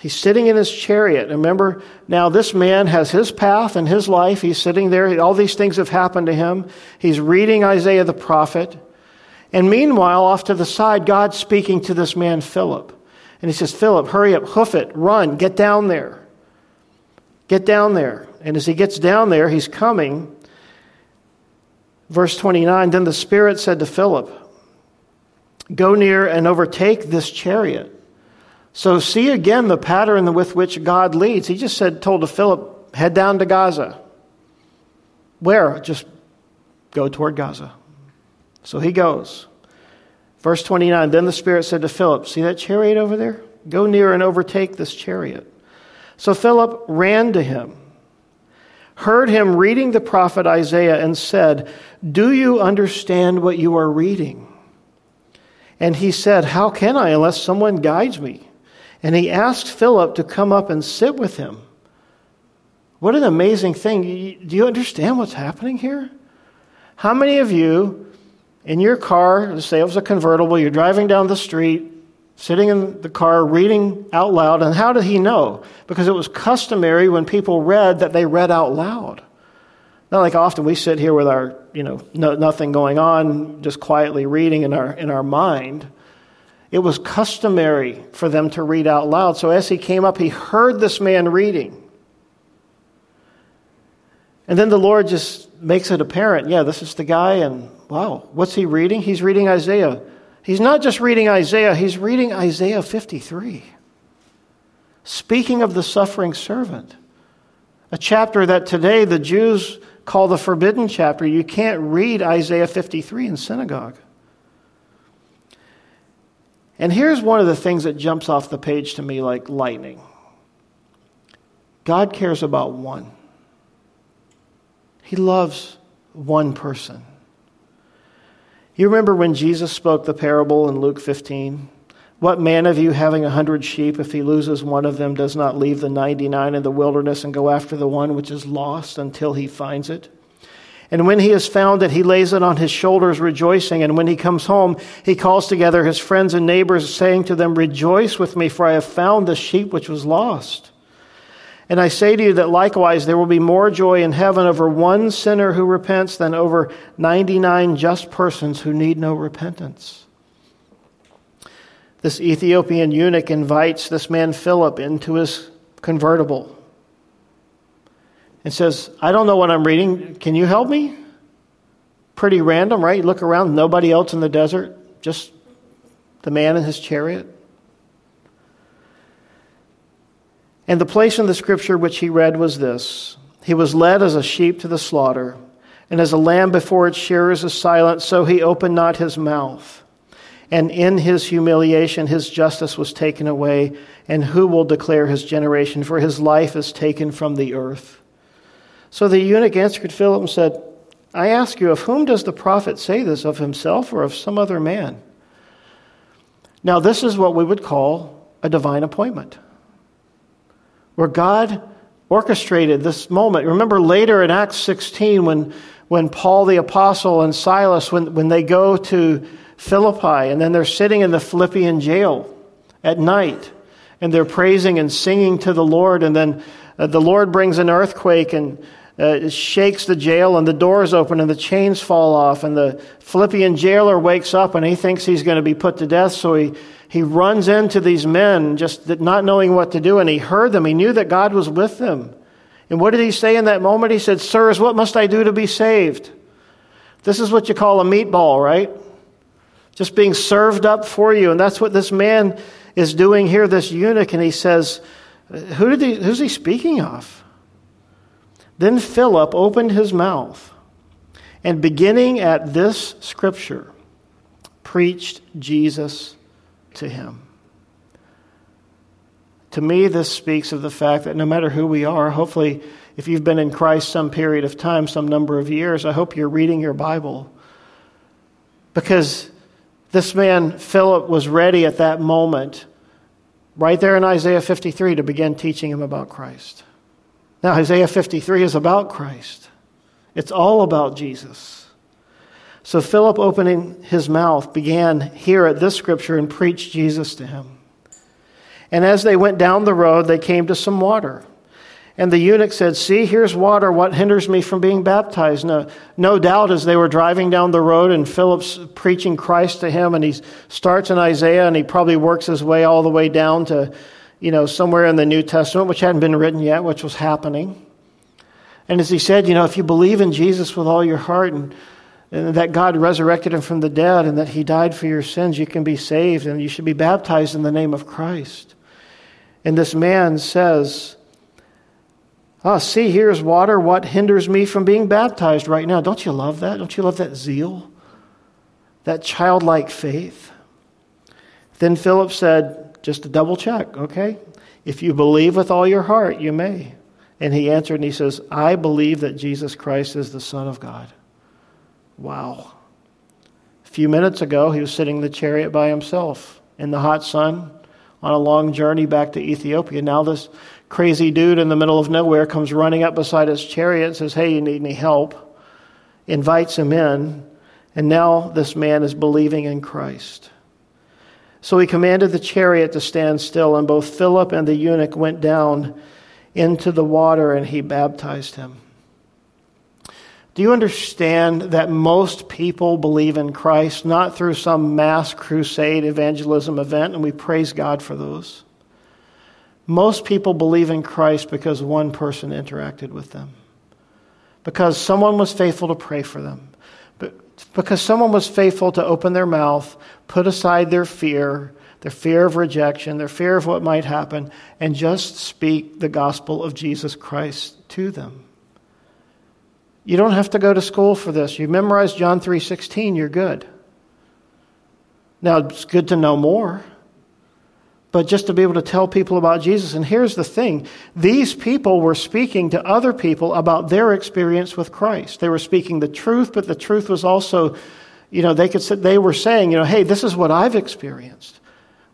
He's sitting in his chariot. Remember, now this man has his path and his life. He's sitting there. All these things have happened to him. He's reading Isaiah the prophet. And meanwhile, off to the side, God's speaking to this man, Philip. And he says, Philip, hurry up, hoof it, run, get down there. Get down there. And as he gets down there, he's coming. Verse 29 Then the Spirit said to Philip, Go near and overtake this chariot. So see again the pattern with which God leads. He just said, told to Philip, head down to Gaza. Where? Just go toward Gaza. So he goes. Verse 29 Then the Spirit said to Philip, See that chariot over there? Go near and overtake this chariot. So Philip ran to him, heard him reading the prophet Isaiah, and said, Do you understand what you are reading? And he said, How can I unless someone guides me? And he asked Philip to come up and sit with him. What an amazing thing. Do you understand what's happening here? How many of you in your car, say it was a convertible, you're driving down the street, sitting in the car reading out loud, and how did he know? Because it was customary when people read that they read out loud. Not like often we sit here with our, you know, no, nothing going on, just quietly reading in our, in our mind. It was customary for them to read out loud. So as he came up, he heard this man reading. And then the Lord just makes it apparent yeah, this is the guy, and wow, what's he reading? He's reading Isaiah. He's not just reading Isaiah, he's reading Isaiah 53. Speaking of the suffering servant, a chapter that today the Jews call the forbidden chapter. You can't read Isaiah 53 in synagogue. And here's one of the things that jumps off the page to me like lightning God cares about one, He loves one person. You remember when Jesus spoke the parable in Luke 15? What man of you having a hundred sheep, if he loses one of them, does not leave the 99 in the wilderness and go after the one which is lost until he finds it? And when he has found it, he lays it on his shoulders, rejoicing. And when he comes home, he calls together his friends and neighbors, saying to them, Rejoice with me, for I have found the sheep which was lost. And I say to you that likewise there will be more joy in heaven over one sinner who repents than over 99 just persons who need no repentance. This Ethiopian eunuch invites this man Philip into his convertible and says, I don't know what I'm reading. Can you help me? Pretty random, right? You look around, nobody else in the desert, just the man in his chariot. And the place in the scripture which he read was this He was led as a sheep to the slaughter, and as a lamb before its shearers is silent, so he opened not his mouth. And in his humiliation, his justice was taken away. And who will declare his generation? For his life is taken from the earth. So the eunuch answered Philip and said, I ask you, of whom does the prophet say this, of himself or of some other man? Now, this is what we would call a divine appointment, where God orchestrated this moment. Remember later in Acts 16 when, when Paul the apostle and Silas, when, when they go to Philippi and then they're sitting in the Philippian jail at night and they're praising and singing to the Lord, and then uh, the Lord brings an earthquake and uh, shakes the jail and the doors open and the chains fall off and the Philippian jailer wakes up and he thinks he's going to be put to death so he, he runs into these men just not knowing what to do and he heard them. He knew that God was with them. And what did he say in that moment? He said sirs what must I do to be saved? This is what you call a meatball right? Just being served up for you. And that's what this man is doing here this eunuch. And he says who did he, who's he speaking of? Then Philip opened his mouth and, beginning at this scripture, preached Jesus to him. To me, this speaks of the fact that no matter who we are, hopefully, if you've been in Christ some period of time, some number of years, I hope you're reading your Bible. Because this man, Philip, was ready at that moment, right there in Isaiah 53, to begin teaching him about Christ. Now, Isaiah 53 is about Christ, it's all about Jesus. So Philip, opening his mouth, began here at this scripture and preached Jesus to him. And as they went down the road, they came to some water. And the eunuch said, See, here's water. What hinders me from being baptized? No, no doubt, as they were driving down the road and Philip's preaching Christ to him, and he starts in Isaiah and he probably works his way all the way down to, you know, somewhere in the New Testament, which hadn't been written yet, which was happening. And as he said, you know, if you believe in Jesus with all your heart and, and that God resurrected him from the dead and that he died for your sins, you can be saved and you should be baptized in the name of Christ. And this man says, Ah, oh, see, here's water. What hinders me from being baptized right now? Don't you love that? Don't you love that zeal? That childlike faith? Then Philip said, just to double check, okay? If you believe with all your heart, you may. And he answered and he says, I believe that Jesus Christ is the Son of God. Wow. A few minutes ago, he was sitting in the chariot by himself in the hot sun on a long journey back to Ethiopia. Now, this crazy dude in the middle of nowhere comes running up beside his chariot says, Hey, you need any help? Invites him in. And now this man is believing in Christ. So he commanded the chariot to stand still, and both Philip and the eunuch went down into the water and he baptized him. Do you understand that most people believe in Christ not through some mass crusade evangelism event, and we praise God for those? Most people believe in Christ because one person interacted with them, because someone was faithful to pray for them, because someone was faithful to open their mouth, put aside their fear, their fear of rejection, their fear of what might happen, and just speak the gospel of Jesus Christ to them. You don't have to go to school for this. You memorize John 3:16, you're good. Now, it's good to know more. But just to be able to tell people about Jesus. And here's the thing these people were speaking to other people about their experience with Christ. They were speaking the truth, but the truth was also, you know, they, could, they were saying, you know, hey, this is what I've experienced.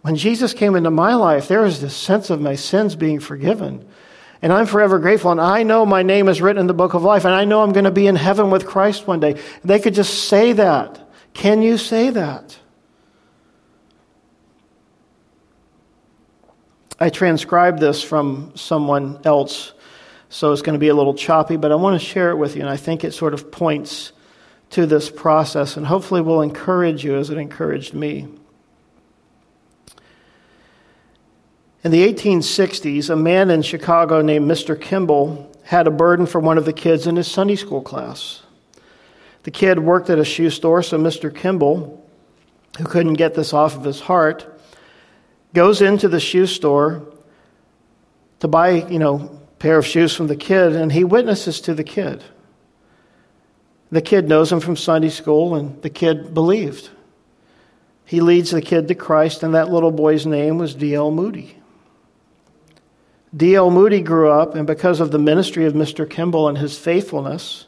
When Jesus came into my life, there was this sense of my sins being forgiven. And I'm forever grateful. And I know my name is written in the book of life. And I know I'm going to be in heaven with Christ one day. They could just say that. Can you say that? I transcribed this from someone else, so it's going to be a little choppy, but I want to share it with you. And I think it sort of points to this process and hopefully will encourage you as it encouraged me. In the 1860s, a man in Chicago named Mr. Kimball had a burden for one of the kids in his Sunday school class. The kid worked at a shoe store, so Mr. Kimball, who couldn't get this off of his heart, goes into the shoe store to buy, you know, a pair of shoes from the kid, and he witnesses to the kid. The kid knows him from Sunday school, and the kid believed. He leads the kid to Christ, and that little boy's name was D.L. Moody. D.L. Moody grew up, and because of the ministry of Mr. Kimball and his faithfulness,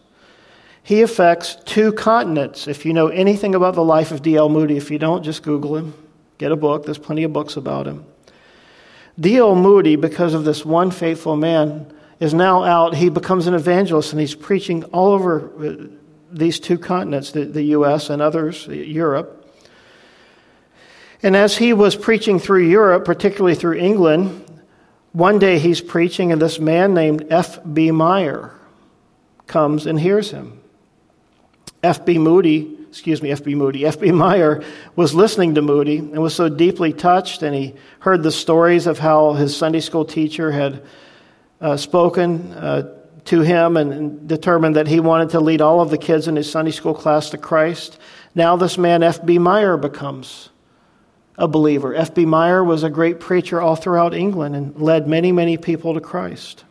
he affects two continents. If you know anything about the life of D.L. Moody, if you don't, just Google him. Get a book. There's plenty of books about him. D.L. Moody, because of this one faithful man, is now out. He becomes an evangelist and he's preaching all over uh, these two continents, the, the U.S. and others, Europe. And as he was preaching through Europe, particularly through England, one day he's preaching, and this man named F.B. Meyer comes and hears him. F.B. Moody, excuse me, F.B. Moody, F.B. Meyer was listening to Moody and was so deeply touched, and he heard the stories of how his Sunday school teacher had uh, spoken uh, to him and, and determined that he wanted to lead all of the kids in his Sunday school class to Christ. Now, this man, F.B. Meyer, becomes a believer. F.B. Meyer was a great preacher all throughout England and led many, many people to Christ.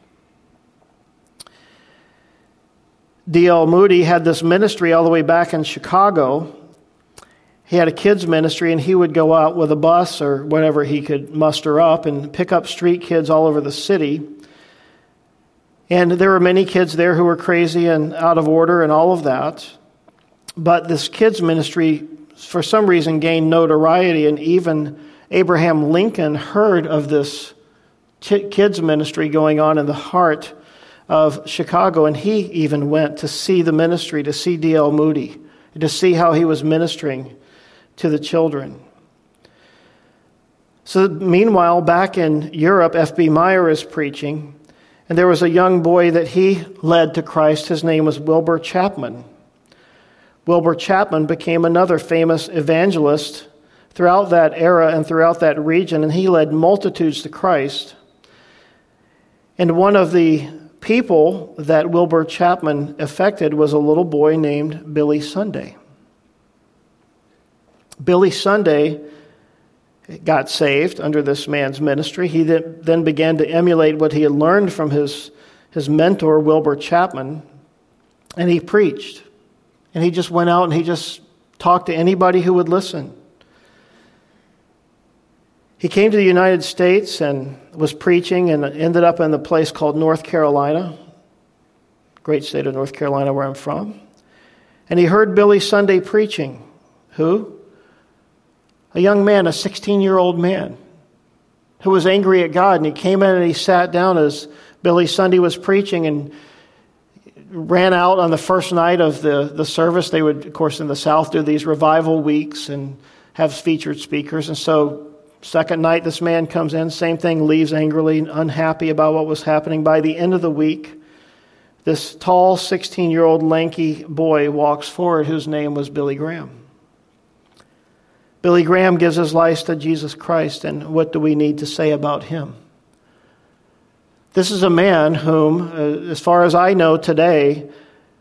D.L. Moody had this ministry all the way back in Chicago. He had a kids' ministry, and he would go out with a bus or whatever he could muster up and pick up street kids all over the city. And there were many kids there who were crazy and out of order and all of that. But this kids' ministry, for some reason, gained notoriety, and even Abraham Lincoln heard of this kids' ministry going on in the heart of Chicago, and he even went to see the ministry, to see D.L. Moody, to see how he was ministering to the children. So, meanwhile, back in Europe, F.B. Meyer is preaching, and there was a young boy that he led to Christ. His name was Wilbur Chapman. Wilbur Chapman became another famous evangelist throughout that era and throughout that region, and he led multitudes to Christ. And one of the people that Wilbur Chapman affected was a little boy named Billy Sunday. Billy Sunday got saved under this man's ministry. He then began to emulate what he had learned from his, his mentor, Wilbur Chapman, and he preached. And he just went out and he just talked to anybody who would listen. He came to the United States and was preaching and ended up in the place called North Carolina, great state of North Carolina where I'm from. And he heard Billy Sunday preaching. Who? A young man, a 16 year old man, who was angry at God. And he came in and he sat down as Billy Sunday was preaching and ran out on the first night of the, the service. They would, of course, in the South do these revival weeks and have featured speakers. And so Second night, this man comes in, same thing, leaves angrily, unhappy about what was happening. By the end of the week, this tall 16 year old lanky boy walks forward whose name was Billy Graham. Billy Graham gives his life to Jesus Christ, and what do we need to say about him? This is a man whom, uh, as far as I know today,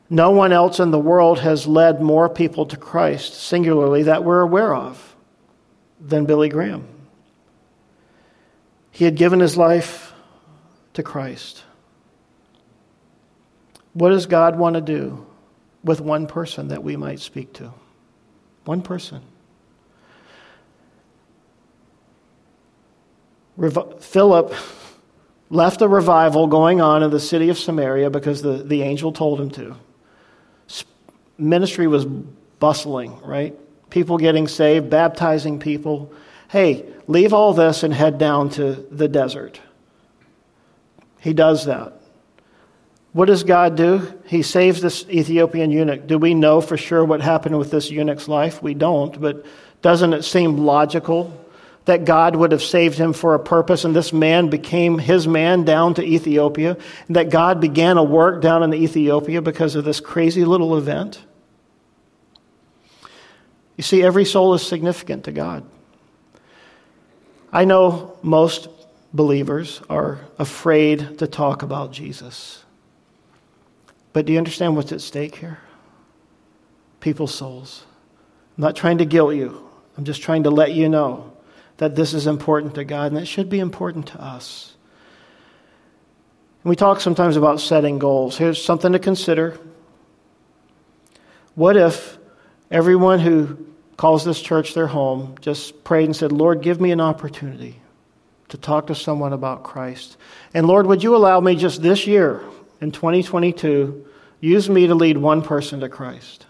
no one else in the world has led more people to Christ, singularly, that we're aware of, than Billy Graham. He had given his life to Christ. What does God want to do with one person that we might speak to? One person. Rev- Philip left a revival going on in the city of Samaria because the, the angel told him to. Ministry was bustling, right? People getting saved, baptizing people hey, leave all this and head down to the desert. He does that. What does God do? He saves this Ethiopian eunuch. Do we know for sure what happened with this eunuch's life? We don't, but doesn't it seem logical that God would have saved him for a purpose and this man became his man down to Ethiopia and that God began a work down in Ethiopia because of this crazy little event? You see, every soul is significant to God. I know most believers are afraid to talk about Jesus. But do you understand what's at stake here? People's souls. I'm not trying to guilt you, I'm just trying to let you know that this is important to God and it should be important to us. We talk sometimes about setting goals. Here's something to consider. What if everyone who calls this church their home, just prayed and said, Lord, give me an opportunity to talk to someone about Christ. And Lord, would you allow me just this year, in 2022, use me to lead one person to Christ?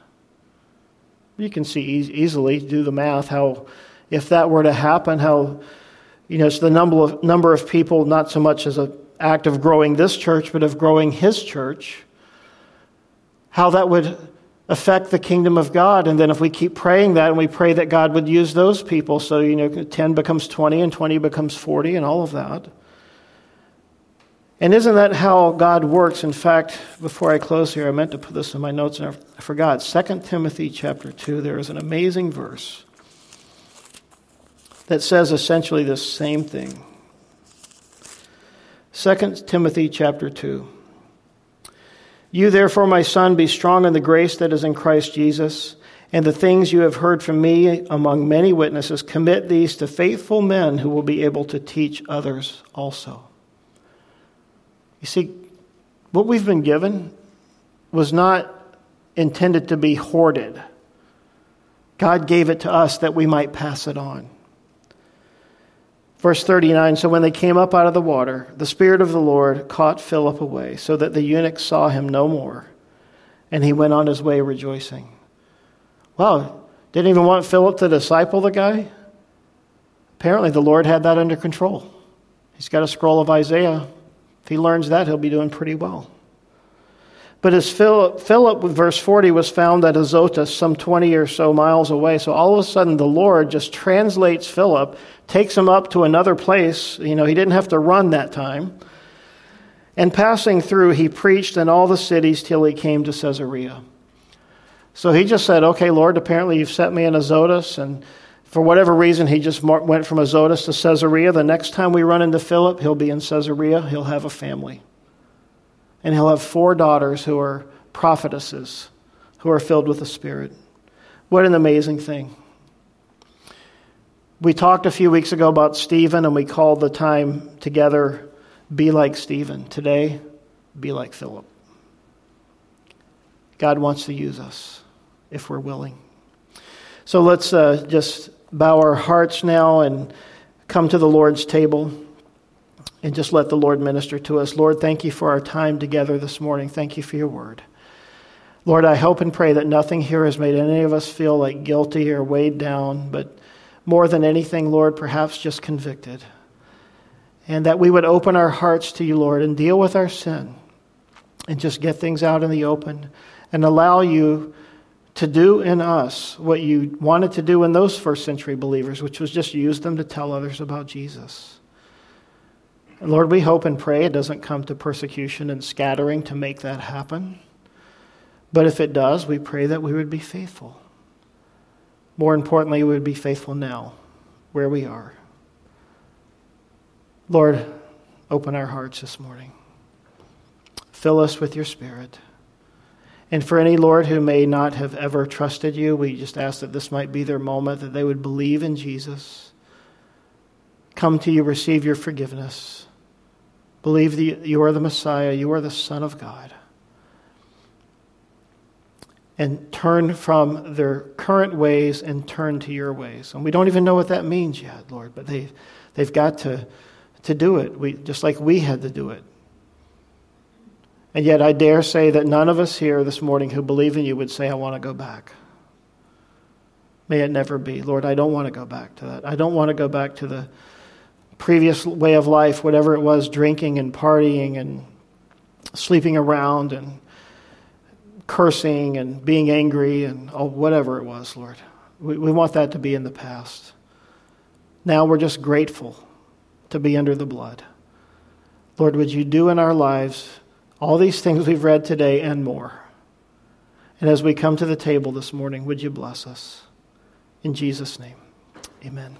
You can see easily, do the math, how, if that were to happen, how, you know, it's the number of, number of people, not so much as an act of growing this church, but of growing his church, how that would affect the kingdom of God. And then if we keep praying that and we pray that God would use those people, so, you know, 10 becomes 20 and 20 becomes 40 and all of that. And isn't that how God works? In fact, before I close here, I meant to put this in my notes and I forgot. 2 Timothy chapter 2, there is an amazing verse that says essentially the same thing. 2 Timothy chapter 2. You, therefore, my son, be strong in the grace that is in Christ Jesus, and the things you have heard from me among many witnesses, commit these to faithful men who will be able to teach others also. You see, what we've been given, was not intended to be hoarded. God gave it to us that we might pass it on. Verse 39 So when they came up out of the water, the Spirit of the Lord caught Philip away, so that the eunuch saw him no more, and he went on his way rejoicing. Wow, didn't even want Philip to disciple the guy? Apparently, the Lord had that under control. He's got a scroll of Isaiah. If he learns that, he'll be doing pretty well. But as Philip, Philip, verse 40, was found at Azotus, some 20 or so miles away, so all of a sudden the Lord just translates Philip, takes him up to another place. You know, he didn't have to run that time. And passing through, he preached in all the cities till he came to Caesarea. So he just said, Okay, Lord, apparently you've sent me in Azotus, and for whatever reason, he just went from Azotus to Caesarea. The next time we run into Philip, he'll be in Caesarea, he'll have a family and he'll have four daughters who are prophetesses, who are filled with the Spirit. What an amazing thing. We talked a few weeks ago about Stephen, and we called the time together Be Like Stephen. Today, be like Philip. God wants to use us if we're willing. So let's uh, just bow our hearts now and come to the Lord's table and just let the Lord minister to us. Lord, thank you for our time together this morning. Thank you for your word. Lord, I hope and pray that nothing here has made any of us feel like guilty or weighed down, but more than anything, Lord, perhaps just convicted. And that we would open our hearts to you, Lord, and deal with our sin and just get things out in the open and allow you to do in us what you wanted to do in those first century believers, which was just use them to tell others about Jesus. And Lord, we hope and pray it doesn't come to persecution and scattering to make that happen. But if it does, we pray that we would be faithful. More importantly, we would be faithful now, where we are. Lord, open our hearts this morning. Fill us with your Spirit. And for any, Lord, who may not have ever trusted you, we just ask that this might be their moment, that they would believe in Jesus, come to you, receive your forgiveness Believe that you are the Messiah, you are the Son of God. And turn from their current ways and turn to your ways. And we don't even know what that means yet, Lord, but they've, they've got to, to do it, we, just like we had to do it. And yet, I dare say that none of us here this morning who believe in you would say, I want to go back. May it never be. Lord, I don't want to go back to that. I don't want to go back to the previous way of life, whatever it was, drinking and partying and sleeping around and cursing and being angry and oh, whatever it was, Lord. We, we want that to be in the past. Now we're just grateful to be under the blood. Lord, would you do in our lives all these things we've read today and more? And as we come to the table this morning, would you bless us? In Jesus' name, amen.